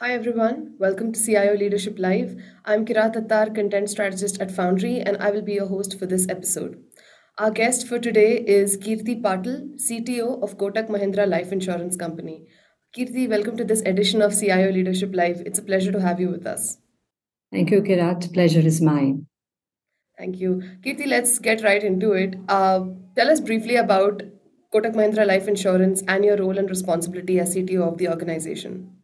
Hi everyone, welcome to CIO Leadership Live. I'm Kirat Attar, content strategist at Foundry, and I will be your host for this episode. Our guest for today is Kirti Patil, CTO of Kotak Mahindra Life Insurance Company. Kirti, welcome to this edition of CIO Leadership Live. It's a pleasure to have you with us. Thank you, Kirat. Pleasure is mine. Thank you. Kirti, let's get right into it. Uh, tell us briefly about Kotak Mahindra Life Insurance and your role and responsibility as CTO of the organization.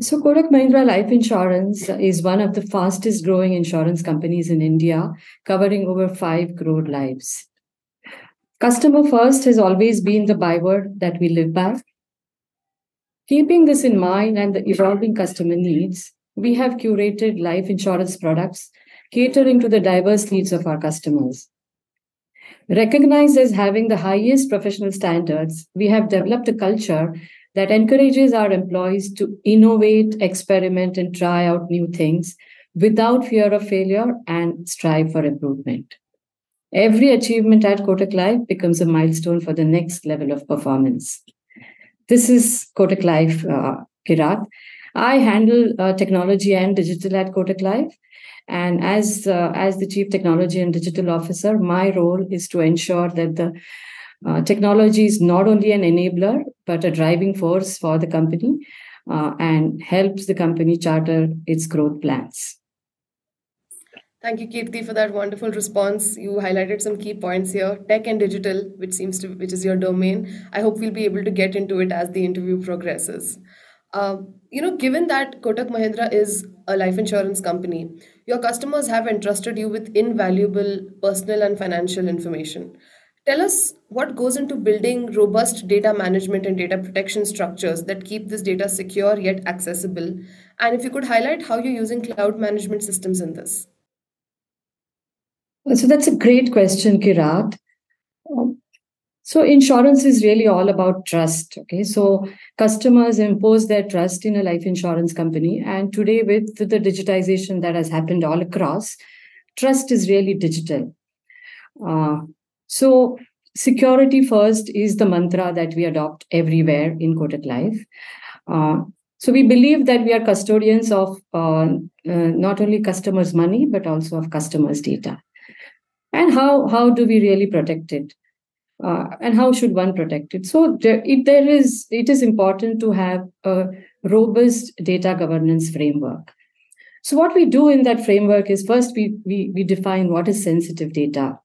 So, Kotak Mahindra Life Insurance is one of the fastest growing insurance companies in India, covering over 5 crore lives. Customer first has always been the byword that we live by. Keeping this in mind and the evolving customer needs, we have curated life insurance products catering to the diverse needs of our customers. Recognized as having the highest professional standards, we have developed a culture that encourages our employees to innovate, experiment, and try out new things without fear of failure and strive for improvement. Every achievement at Kotak Life becomes a milestone for the next level of performance. This is Kotak Life, uh, Kirat. I handle uh, technology and digital at Kotak Life. And as, uh, as the Chief Technology and Digital Officer, my role is to ensure that the uh, technology is not only an enabler, but a driving force for the company uh, and helps the company charter its growth plans. Thank you, Kirti, for that wonderful response. You highlighted some key points here: tech and digital, which seems to which is your domain. I hope we'll be able to get into it as the interview progresses. Uh, you know, given that Kotak Mahindra is a life insurance company, your customers have entrusted you with invaluable personal and financial information. Tell us what goes into building robust data management and data protection structures that keep this data secure yet accessible. And if you could highlight how you're using cloud management systems in this. So that's a great question, Kirat. Um, so insurance is really all about trust. Okay. So customers impose their trust in a life insurance company. And today, with the digitization that has happened all across, trust is really digital. Uh, so, security first is the mantra that we adopt everywhere in Kotak Life. Uh, so, we believe that we are custodians of uh, uh, not only customers' money, but also of customers' data. And how, how do we really protect it? Uh, and how should one protect it? So, there, it, there is, it is important to have a robust data governance framework. So, what we do in that framework is first we, we, we define what is sensitive data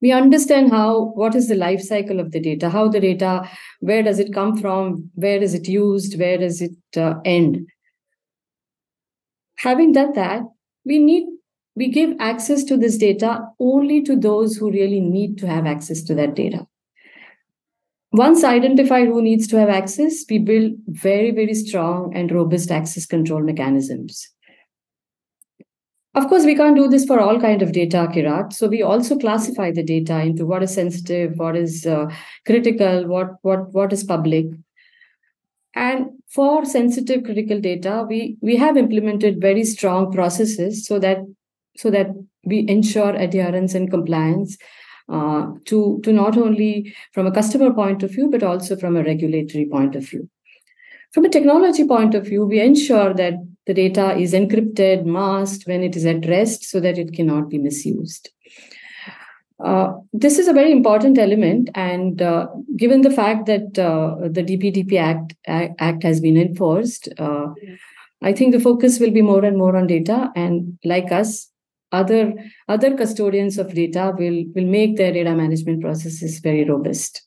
we understand how what is the life cycle of the data how the data where does it come from where is it used where does it uh, end? Having done that we need we give access to this data only to those who really need to have access to that data. Once identified who needs to have access we build very very strong and robust access control mechanisms of course, we can't do this for all kind of data, Kirat. So we also classify the data into what is sensitive, what is uh, critical, what what what is public. And for sensitive critical data, we we have implemented very strong processes so that so that we ensure adherence and compliance uh, to to not only from a customer point of view but also from a regulatory point of view. From a technology point of view, we ensure that the data is encrypted, masked when it is at rest so that it cannot be misused. Uh, this is a very important element, and uh, given the fact that uh, the DPDP Act, Act has been enforced, uh, I think the focus will be more and more on data. And like us, other other custodians of data will will make their data management processes very robust.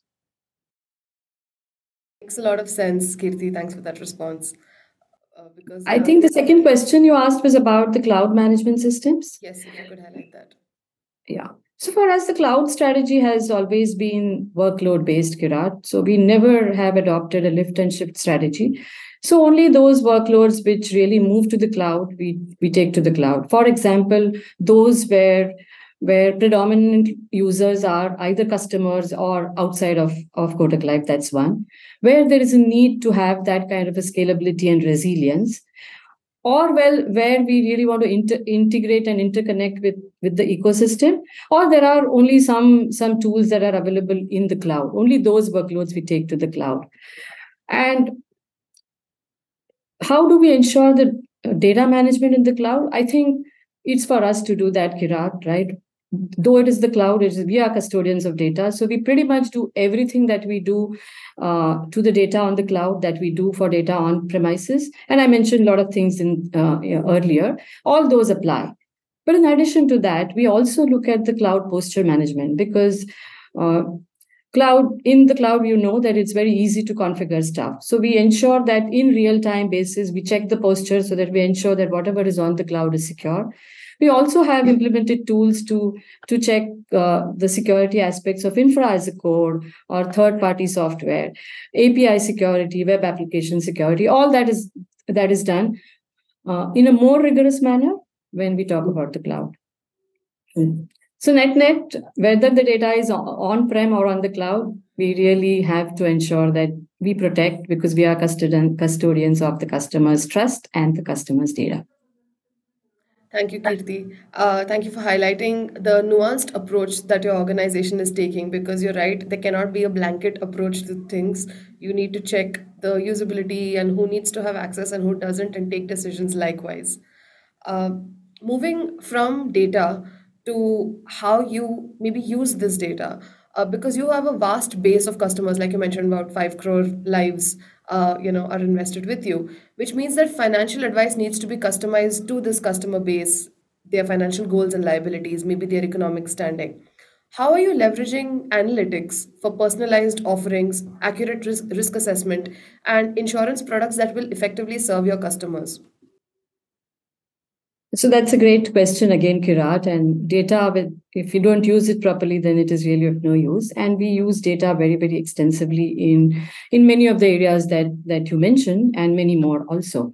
Makes a lot of sense, Kirti. Thanks for that response. Uh, because I think the second question you asked was about the cloud management systems. Yes, if you could highlight that. Yeah. So for us, the cloud strategy has always been workload based, Kirat. So we never have adopted a lift and shift strategy. So only those workloads which really move to the cloud, we, we take to the cloud. For example, those where where predominant users are either customers or outside of, of Kotak Life, that's one. Where there is a need to have that kind of a scalability and resilience, or well, where we really want to inter- integrate and interconnect with, with the ecosystem, or there are only some, some tools that are available in the cloud. Only those workloads we take to the cloud. And how do we ensure the uh, data management in the cloud? I think it's for us to do that, Kirat, right? Though it is the cloud, it is, we are custodians of data. So we pretty much do everything that we do uh, to the data on the cloud that we do for data on premises. And I mentioned a lot of things in uh, earlier. All those apply. But in addition to that, we also look at the cloud posture management because uh, cloud in the cloud you know that it's very easy to configure stuff. So we ensure that in real time basis we check the posture so that we ensure that whatever is on the cloud is secure. We also have implemented tools to to check uh, the security aspects of infra as a code or third party software api security web application security all that is that is done uh, in a more rigorous manner when we talk about the cloud. Mm. So net net, whether the data is on-prem or on the cloud, we really have to ensure that we protect because we are custodian, custodians of the customer's trust and the customer's data. Thank you, Kirti. Uh, thank you for highlighting the nuanced approach that your organization is taking because you're right, there cannot be a blanket approach to things. You need to check the usability and who needs to have access and who doesn't and take decisions likewise. Uh, moving from data, to how you maybe use this data uh, because you have a vast base of customers like you mentioned about 5 crore lives uh, you know are invested with you which means that financial advice needs to be customized to this customer base their financial goals and liabilities maybe their economic standing. How are you leveraging analytics for personalized offerings accurate risk, risk assessment and insurance products that will effectively serve your customers so that's a great question again, Kirat. And data, if you don't use it properly, then it is really of no use. And we use data very, very extensively in in many of the areas that that you mentioned, and many more also.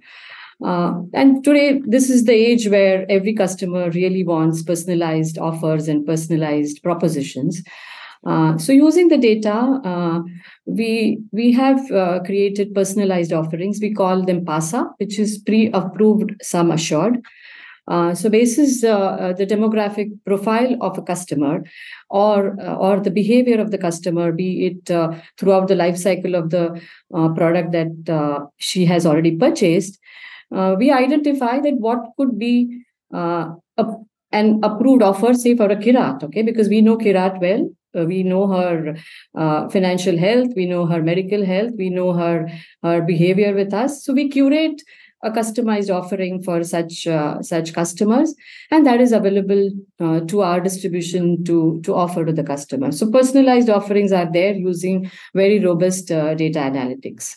Uh, and today, this is the age where every customer really wants personalized offers and personalized propositions. Uh, so using the data, uh, we we have uh, created personalized offerings. We call them PASA, which is pre-approved, sum assured. Uh, so basis uh, uh, the demographic profile of a customer or uh, or the behavior of the customer be it uh, throughout the life cycle of the product that she has already purchased. We identify that what could be a, an approved offer say for a kirat okay? Because we know kirat well. We know her uh, financial health. We know her medical health. We know her her behavior with us. So we curate a customized offering for such uh, such customers and that is available uh, to our distribution to to offer to the customer so personalized offerings are there using very robust uh, data analytics.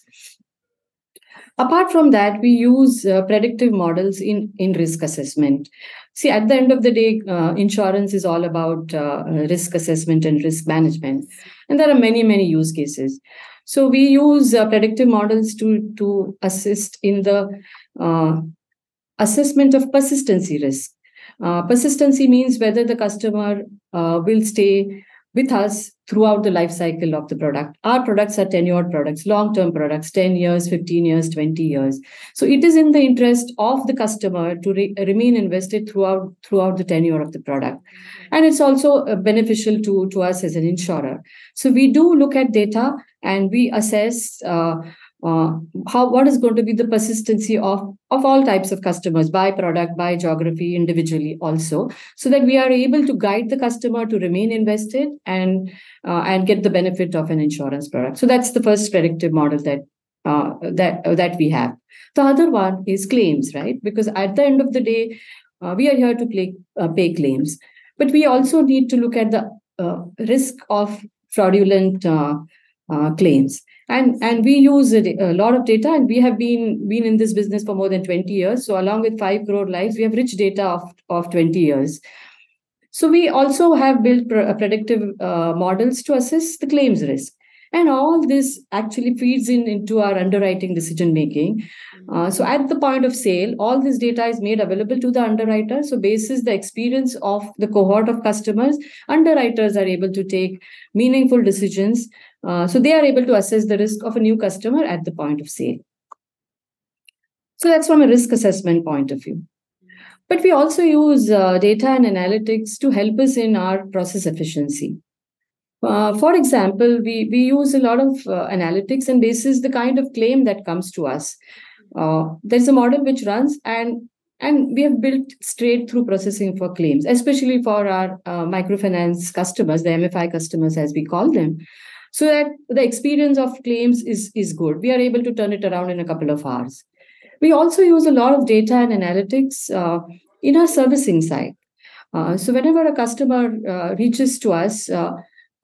Apart from that we use uh, predictive models in in risk assessment. See at the end of the day uh, insurance is all about uh, risk assessment and risk management and there are many many use cases so we use uh, predictive models to, to assist in the uh, assessment of persistency risk. Uh, persistency means whether the customer uh, will stay with us throughout the life cycle of the product. Our products are tenured products, long term products, 10 years, 15 years, 20 years. So it is in the interest of the customer to re- remain invested throughout, throughout the tenure of the product. And it's also uh, beneficial to, to us as an insurer. So we do look at data and we assess. Uh, uh, how what is going to be the persistency of of all types of customers by product by geography individually also so that we are able to guide the customer to remain invested and uh, and get the benefit of an insurance product. So that's the first predictive model that uh, that uh, that we have. The other one is claims right? Because at the end of the day uh, we are here to play, uh, pay claims. But we also need to look at the risk of fraudulent claims. And and we use a, lot of data and we have been been in this business for more than 20 years. So along with 5 crore lives we have rich data of, of 20 years. So we also have built uh, predictive uh, models to assess the claims risk. And all this actually feeds in into our underwriting decision making. Uh, so at the point of sale all this data is made available to the underwriter. So basis the experience of the cohort of customers underwriters are able to take meaningful decisions uh, so they are able to assess the risk of a new customer at the point of sale. So that's from a risk assessment point of view. But we also use uh, data and analytics to help us in our process efficiency. Uh, for example, we, we use a lot of uh, analytics and basis the kind of claim that comes to us. uh, there's a model which runs and and we have built straight through processing for claims, especially for our microfinance customers, the MFI customers, as we call them, so that the experience of claims is, is good. We are able to turn it around in a couple of hours. We also use a lot of data and analytics uh, in our servicing side. Uh, so whenever a customer uh, reaches to us, uh,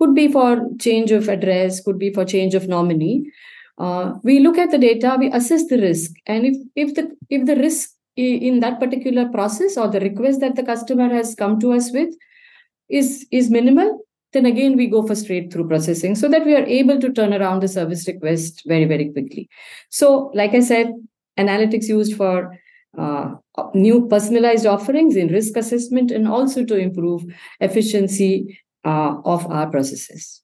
could be for change of address, could be for change of nominee. Uh, we look at the data, we assess the risk, and if if the if the risk in that particular process or the request that the customer has come to us with is is minimal, then again we go for straight through processing so that we are able to turn around the service request very very quickly. So, like I said, analytics used for uh, new personalized offerings in risk assessment and also to improve efficiency uh, of our processes.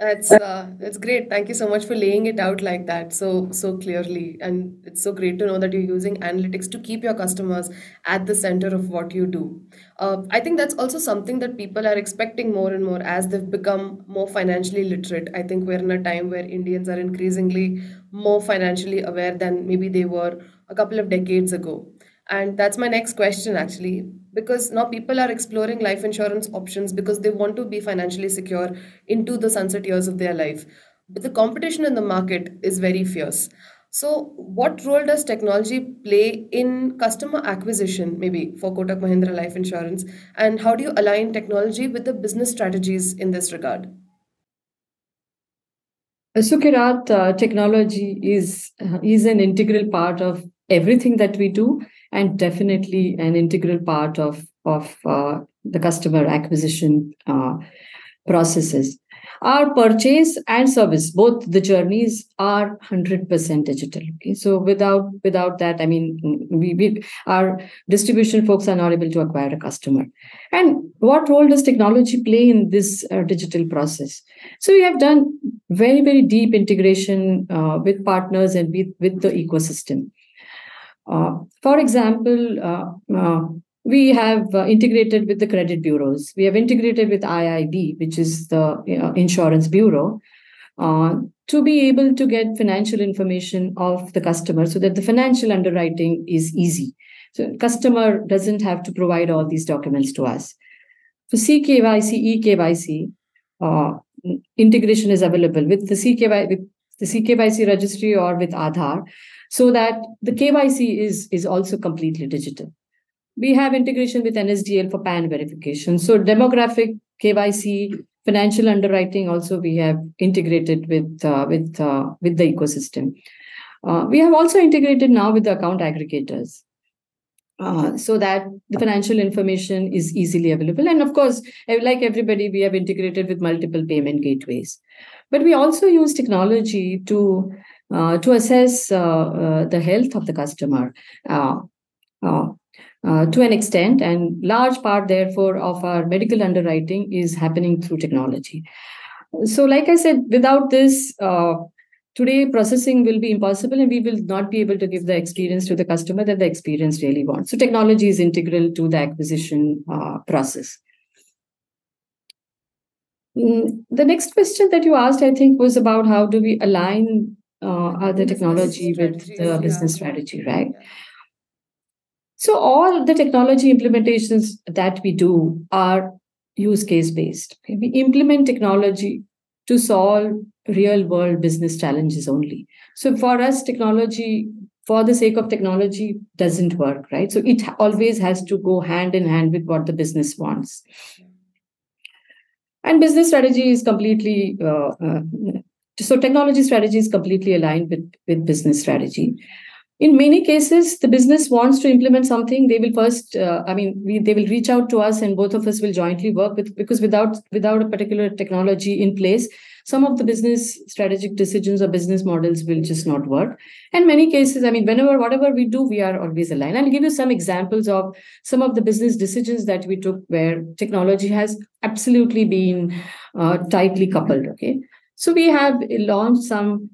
That's uh, great. Thank you so much for laying it out like that so so clearly, and it's so great to know that you're using analytics to keep your customers at the center of what you do. Uh, I think that's also something that people are expecting more and more as they've become more financially literate. I think we're in a time where Indians are increasingly more financially aware than maybe they were a couple of decades ago. And that's my next question actually because now people are exploring life insurance options because they want to be financially secure into the sunset years of their life. But the competition in the market is very fierce. So what role does technology play in customer acquisition maybe for kotak mahindra life insurance? And how do you align technology with the business strategies in this regard? So Kirat, uh, technology is uh, is an integral part of everything that we do and definitely an integral part of of uh, the customer acquisition uh, processes. Our purchase and service both the journeys are 100% digital okay? So without without that i mean we, we our distribution folks are not able to acquire a customer. And what role does technology play in this uh, digital process? So we have done very very deep integration uh, with partners and with with the ecosystem for example, uh, uh, we have integrated with the credit bureaus. We have integrated with IIB, which is the you know, insurance bureau, to be able to get financial information of the customer so that the financial underwriting is easy. So customer doesn't have to provide all these documents to us. For CKYC, EKYC, uh, integration is available with the CKY with the CKYC registry or with Aadhaar so that the KYC is, is also completely digital. We have integration with NSDL for PAN verification. So demographic KYC, financial underwriting also we have integrated with uh, with uh, with the ecosystem. Uh, we have also integrated now with the account aggregators. Uh, so that the financial information is easily available. And of course, like everybody, we have integrated with multiple payment gateways. But we also use technology to to assess uh, uh, the health of the customer to an extent, and large part, therefore, of our medical underwriting is happening through technology. So, like I said, without this, today processing will be impossible and we will not be able to give the experience to the customer that the experience really wants so technology is integral to the acquisition uh, process mm, the next question that you asked i think was about how do we align uh, the technology with the business strategy, right? So all the technology implementations that we do are use case based. We implement technology to solve real world business challenges only. So for us, technology for the sake of technology doesn't work, right? So it always has to go hand in hand with what the business wants. And business strategy is completely uh, uh, so technology strategy is completely aligned with, with business strategy. In many cases, the business wants to implement something. They will first, uh, I mean, we, they will reach out to us, and both of us will jointly work with because without without a particular technology in place, some of the business strategic decisions or business models will just not work. And many cases, I mean, whenever whatever we do, we are always aligned. I'll give you some examples of some of the business decisions that we took where technology has absolutely been uh, tightly coupled. Okay, so we have launched some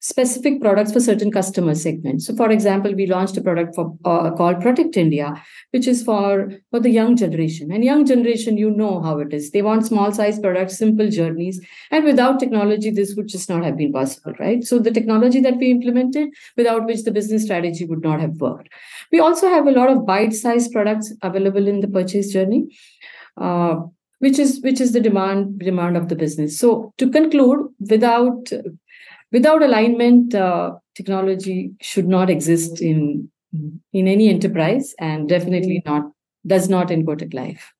specific products for certain customer segments. So, for example, we launched a product for uh, called Protect India, which is for for the young generation. And young generation, you know how it is. They want small size products, simple journeys, and without technology, this would just not have been possible, right? So, the technology that we implemented, without which the business strategy would not have worked. We also have a lot of bite-sized products available in the purchase journey. Uh, which is which is the demand demand of the business so to conclude without without alignment uh, technology should not exist in in any enterprise and definitely not does not in Kotak Life.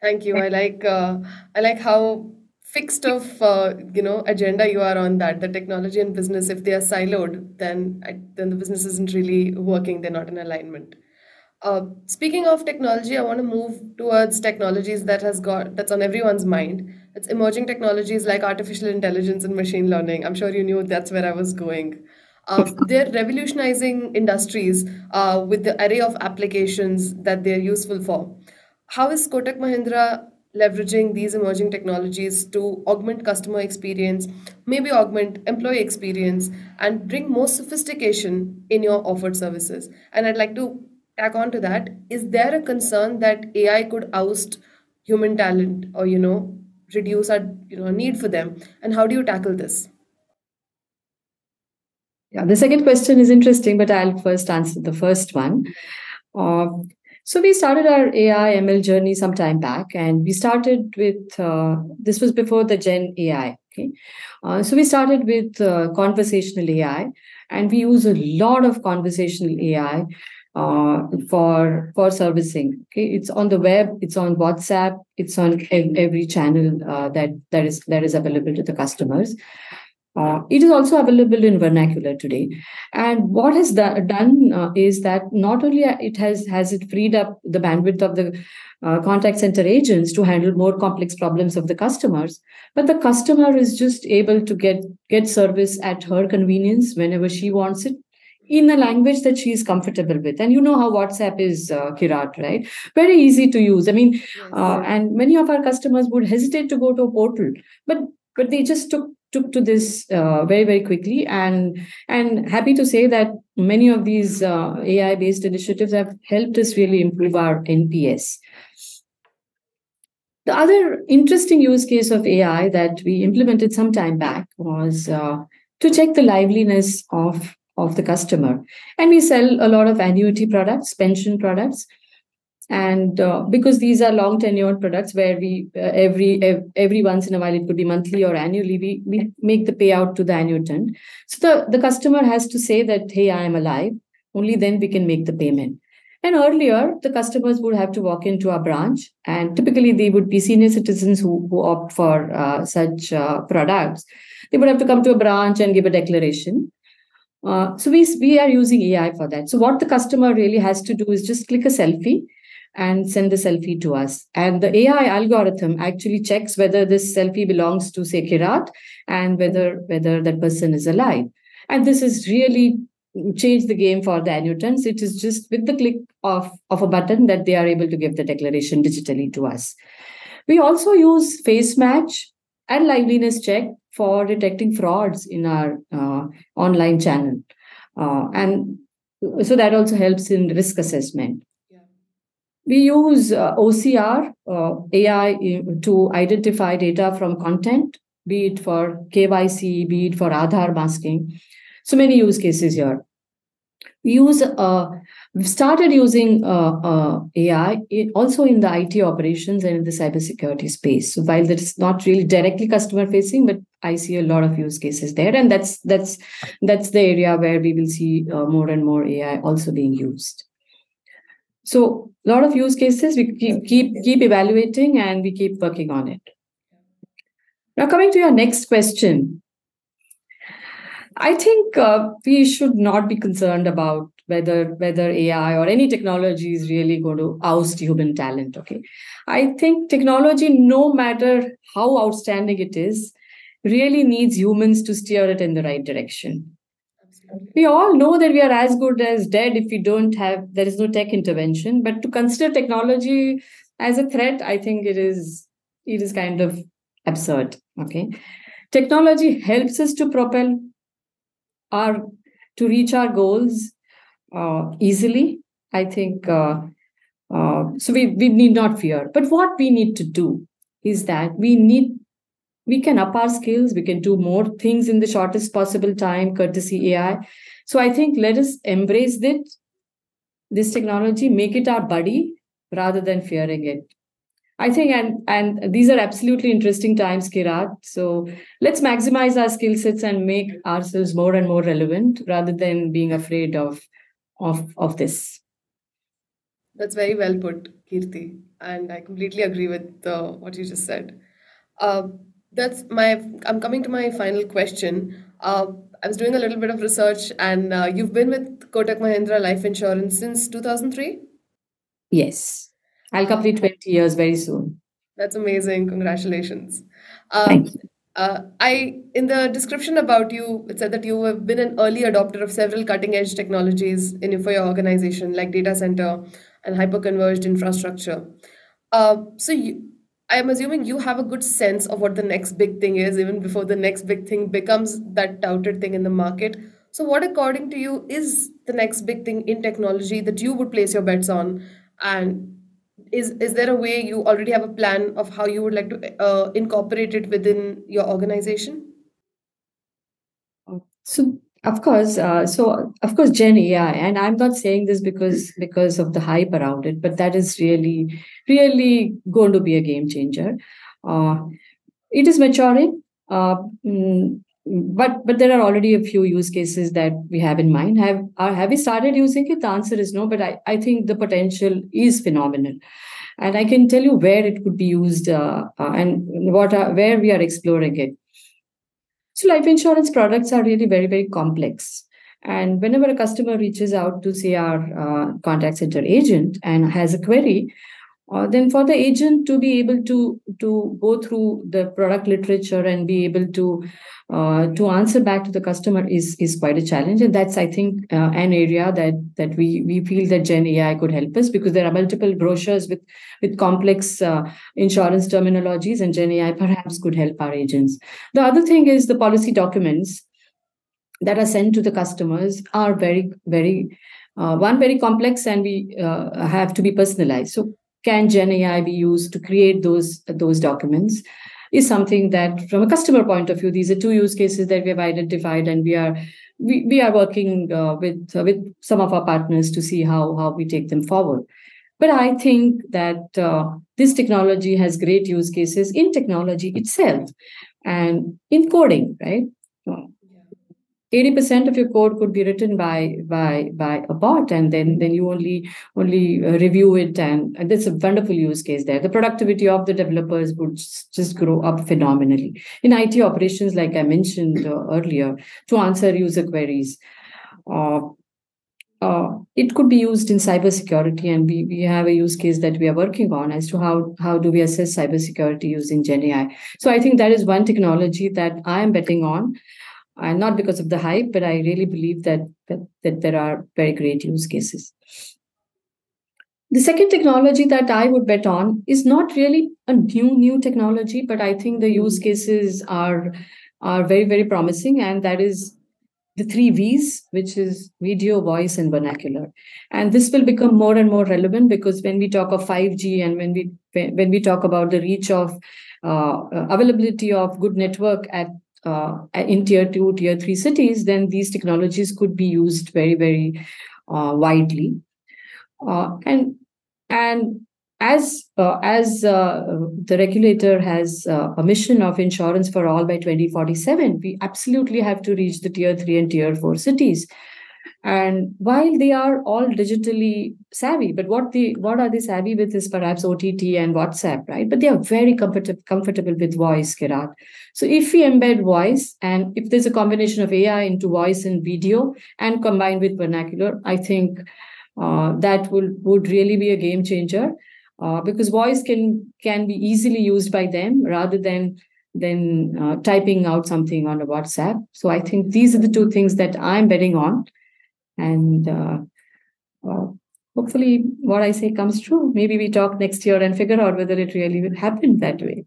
Thank you. I like uh, I like how fixed of uh, you know agenda you are on that. The technology and business, if they are siloed, then I, then the business isn't really working. They're not in alignment. Uh, speaking of technology, I want to move towards technologies that has got that's on everyone's mind. It's emerging technologies like artificial intelligence and machine learning. I'm sure you knew that's where I was going. Uh, they're revolutionizing industries uh, with the array of applications that they're useful for. How is Kotak Mahindra leveraging these emerging technologies to augment customer experience, maybe augment employee experience, and bring more sophistication in your offered services? And I'd like to tack on to that. Is there a concern that ai could oust human talent or you know reduce our you know need for them? And how do you tackle this? Yeah the second question is interesting but i'll first answer the first one. Uh, so we started our ai ml journey some time back and we started with uh, this was before the gen ai okay? Uh, so we started with uh, conversational ai and we use a lot of conversational ai uh, for for servicing. Okay, it's on the web, it's on WhatsApp, it's on every channel uh, that that is that is available to the customers. Uh, it is also available in vernacular today, and what has done uh, is that not only it has has it freed up the bandwidth of the uh, contact center agents to handle more complex problems of the customers, but the customer is just able to get get service at her convenience whenever she wants it in a language that she is comfortable with. And you know how whatsapp is uh, kirat right? Very easy to use. I mean uh, and many of our customers would hesitate to go to a portal but but they just took took to this uh, very very quickly. And and happy to say that many of these uh, ai based initiatives have helped us really improve our nps the other interesting use case of ai that we implemented some time back was uh, to check the liveliness of of the customer. And we sell a lot of annuity products, pension products. And uh, because these are long tenured products where we uh, every every once in a while it could be monthly or annually we, we make the payout to the annuitant. So the, the customer has to say that hey I am alive. Only then we can make the payment. And earlier, the customers would have to walk into a branch, and typically they would be senior citizens who, who opt for uh, such uh, products. They would have to come to a branch and give a declaration. Uh, so we, we are using AI for that. So what the customer really has to do is just click a selfie and send the selfie to us. And the AI algorithm actually checks whether this selfie belongs to say Kirat and whether whether that person is alive. And this is really changed the game for the annuitants. It is just with the click of, of a button that they are able to give the declaration digitally to us. We also use face match and liveliness check for detecting frauds in our uh, online channel. Uh, and so that also helps in risk assessment. Yeah. We use uh, OCR, uh, AI, to identify data from content, be it for KYC, be it for Aadhaar masking. So many use cases here. Use uh, We've started using uh, uh, AI also in the IT operations and in the cybersecurity space. So while that is not really directly customer facing, but I see a lot of use cases there, and that's that's that's the area where we will see uh, more and more AI also being used. So a lot of use cases we keep keep keep evaluating and we keep working on it. Now coming to your next question, I think uh, we should not be concerned about whether whether AI or any technology is really going to oust human talent. Okay, I think technology, no matter how outstanding it is, really needs humans to steer it in the right direction. We all know that we are as good as dead if we don't have there is no tech intervention. But to consider technology as a threat, I think it is it is kind of absurd. Okay, technology helps us to propel our to reach our goals uh, easily. I think uh, uh, so. We we need not fear. But what we need to do is that we need we can up our skills. We can do more things in the shortest possible time, courtesy AI. So I think let us embrace it, this technology, make it our buddy rather than fearing it. I think, and and these are absolutely interesting times, Kirat. So let's maximize our skill sets and make ourselves more and more relevant, rather than being afraid of of of this. That's very well put, Kirti, and I completely agree with uh, what you just said. Uh, that's my. I'm coming to my final question. Uh, I was doing a little bit of research, and uh, you've been with Kotak Mahindra Life Insurance since 2003. Yes. I'll complete 20 years very soon. That's amazing. Congratulations. Um, uh, I in the description about you, it said that you have been an early adopter of several cutting edge technologies in for your organization, like data center and hyperconverged infrastructure. Uh, so you, I am assuming you have a good sense of what the next big thing is, even before the next big thing becomes that touted thing in the market. So, what according to you is the next big thing in technology that you would place your bets on, and is is there a way you already have a plan of how you would like to uh, incorporate it within your organization? So of course uh, so of course gen ai and i'm not saying this because because of the hype around it but that is really really going to be a game changer. Uh, it is maturing. Uh, mm, but but there are already a few use cases that we have in mind. Have are, have we started using it? The answer is no but i i think the potential is phenomenal. And i can tell you where it could be used uh, uh, and what are, where we are exploring it. So life insurance products are really very very complex. And whenever a customer reaches out to say our uh, contact center agent and has a query uh, then for the agent to be able to to go through the product literature and be able to uh, to answer back to the customer is is quite a challenge. And that's i think uh, an area that that we we feel that gen ai could help us because there are multiple brochures with with complex uh, insurance terminologies and gen ai perhaps could help our agents. The other thing is the policy documents that are sent to the customers are very very uh, one very complex and we uh, have to be personalized. So can gen ai be used to create those those documents is something that from a customer point of view these are two use cases that we have identified and we are we, we are working uh, with uh, with some of our partners to see how how we take them forward. But i think that uh, this technology has great use cases in technology itself and in coding right 80% of your code could be written by by by a bot and then then you only only uh, review it and, and that's a wonderful use case there. The productivity of the developers would just grow up phenomenally. In it operations like i mentioned uh, earlier to answer user queries uh, uh, it could be used in cybersecurity, and we, we have a use case that we are working on as to how how do we assess cybersecurity using Gen AI. So I think that is one technology that I am betting on and not because of the hype, but I really believe that, that, that there are very great use cases. The second technology that I would bet on is not really a new new technology, but I think the use cases are are very very promising, and that is the three V's, which is video, voice, and vernacular. And this will become more and more relevant because when we talk of 5G and when we when we talk about the reach of uh, availability of good network at uh, in tier two, tier three cities, then these technologies could be used very, very uh, widely. Uh, and and as uh, as uh, the regulator has uh, a mission of insurance for all by 2047, we absolutely have to reach the tier three and tier four cities and while they are all digitally savvy but what they what are they savvy with is perhaps ott and whatsapp right? But they are very comfortable comfortable with voice kirat. So if we embed voice and if there's a combination of ai into voice and video and combined with vernacular i think uh, that will would really be a game changer uh, because voice can can be easily used by them rather than than uh, typing out something on a whatsapp. So i think these are the two things that i'm betting on and uh, uh, hopefully what i say comes true maybe we talk next year and figure out whether it really will happen that way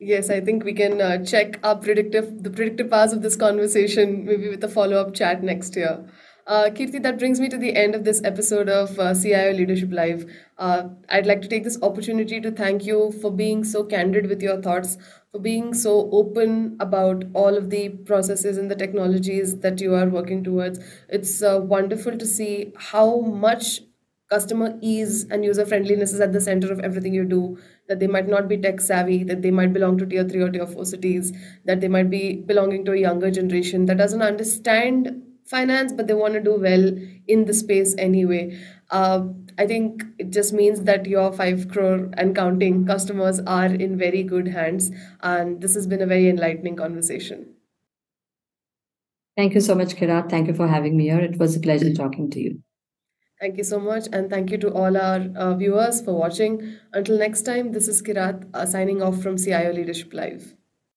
Yes, I think we can uh, check our predictive the predictive powers of this conversation maybe with a follow up chat next year. Uh, Kirti, that brings me to the end of this episode of uh, CIO Leadership Live. Uh, I'd like to take this opportunity to thank you for being so candid with your thoughts, for being so open about all of the processes and the technologies that you are working towards. It's uh, wonderful to see how much customer ease and user friendliness is at the center of everything you do that they might not be tech savvy that they might belong to tier 3 or tier 4 cities that they might be belonging to a younger generation that doesn't understand finance but they want to do well in the space anyway uh, i think it just means that your 5 crore and counting customers are in very good hands and this has been a very enlightening conversation Thank you so much, Kirat. Thank you for having me here. It was a pleasure talking to you. Thank you so much. And thank you to all our uh, viewers for watching. Until next time, this is Kirat uh, signing off from CIO Leadership Live.